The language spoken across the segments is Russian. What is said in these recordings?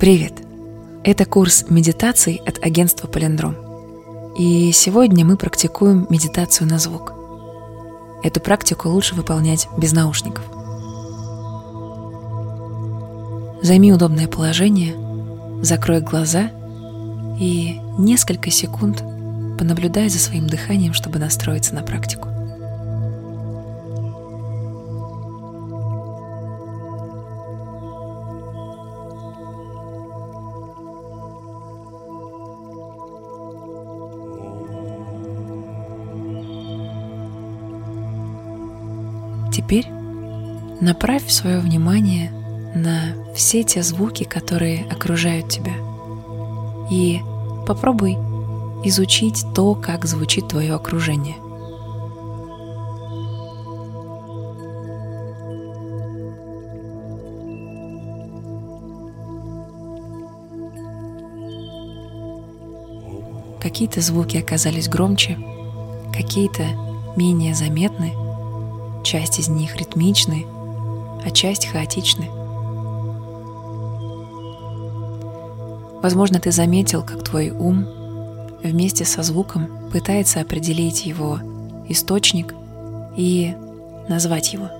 Привет! Это курс медитаций от агентства Полиндром. И сегодня мы практикуем медитацию на звук. Эту практику лучше выполнять без наушников. Займи удобное положение, закрой глаза и несколько секунд понаблюдай за своим дыханием, чтобы настроиться на практику. Теперь направь свое внимание на все те звуки, которые окружают тебя. И попробуй изучить то, как звучит твое окружение. Какие-то звуки оказались громче, какие-то менее заметны, часть из них ритмичны, а часть хаотичны. Возможно, ты заметил, как твой ум вместе со звуком пытается определить его источник и назвать его.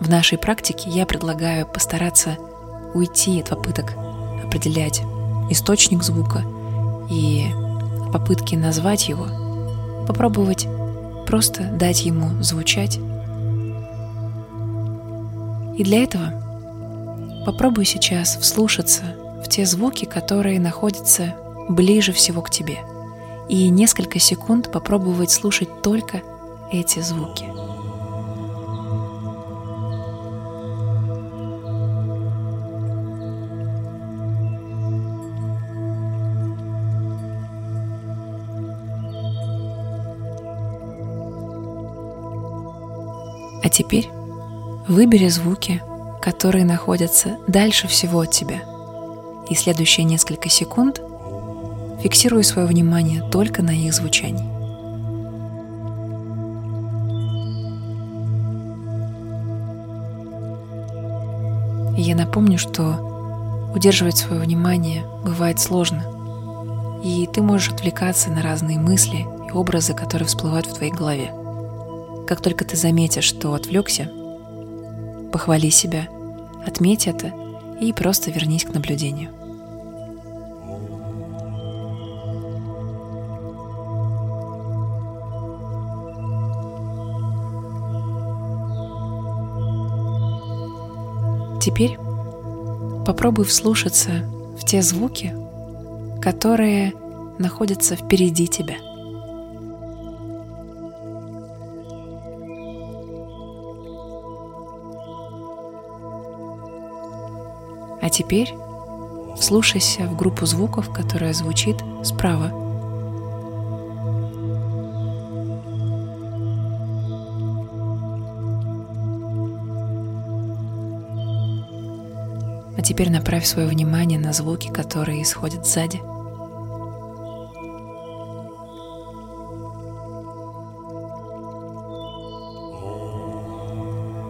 В нашей практике я предлагаю постараться уйти от попыток определять источник звука и попытки назвать его, попробовать просто дать ему звучать. И для этого попробуй сейчас вслушаться в те звуки, которые находятся ближе всего к тебе, и несколько секунд попробовать слушать только эти звуки. А теперь выбери звуки, которые находятся дальше всего от тебя – и следующие несколько секунд фиксирую свое внимание только на их звучании. И я напомню, что удерживать свое внимание бывает сложно, и ты можешь отвлекаться на разные мысли и образы, которые всплывают в твоей голове. Как только ты заметишь, что отвлекся, похвали себя, отметь это и просто вернись к наблюдению. Теперь попробуй вслушаться в те звуки, которые находятся впереди тебя. А теперь вслушайся в группу звуков, которая звучит справа А теперь направь свое внимание на звуки, которые исходят сзади.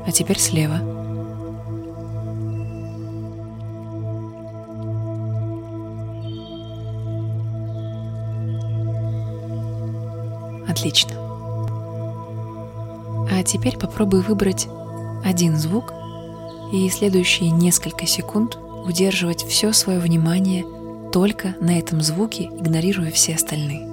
А теперь слева. Отлично. А теперь попробуй выбрать один звук, и следующие несколько секунд удерживать все свое внимание только на этом звуке, игнорируя все остальные.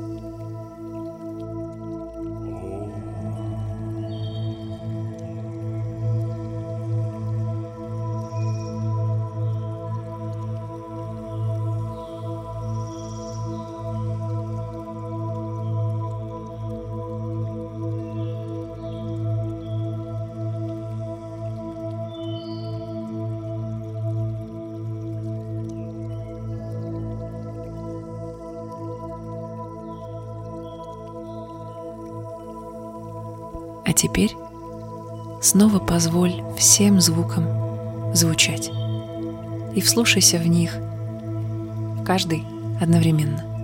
А теперь снова позволь всем звукам звучать и вслушайся в них, каждый одновременно.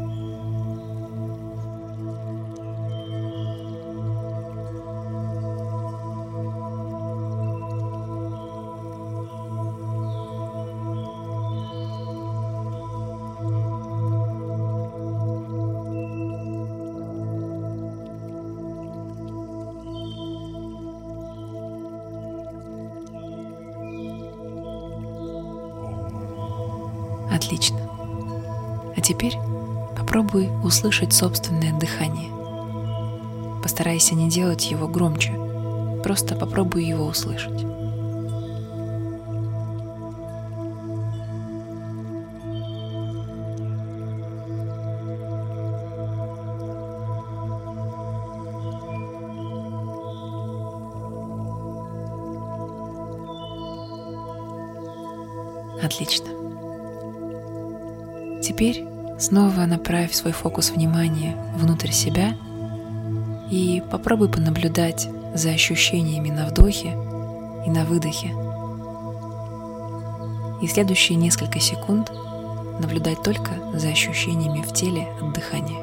Отлично. А теперь попробуй услышать собственное дыхание. Постарайся не делать его громче, просто попробуй его услышать. Отлично. Теперь снова направь свой фокус внимания внутрь себя и попробуй понаблюдать за ощущениями на вдохе и на выдохе. И следующие несколько секунд наблюдать только за ощущениями в теле от дыхания.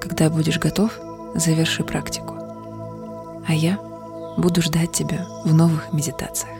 Когда будешь готов, заверши практику. А я буду ждать тебя в новых медитациях.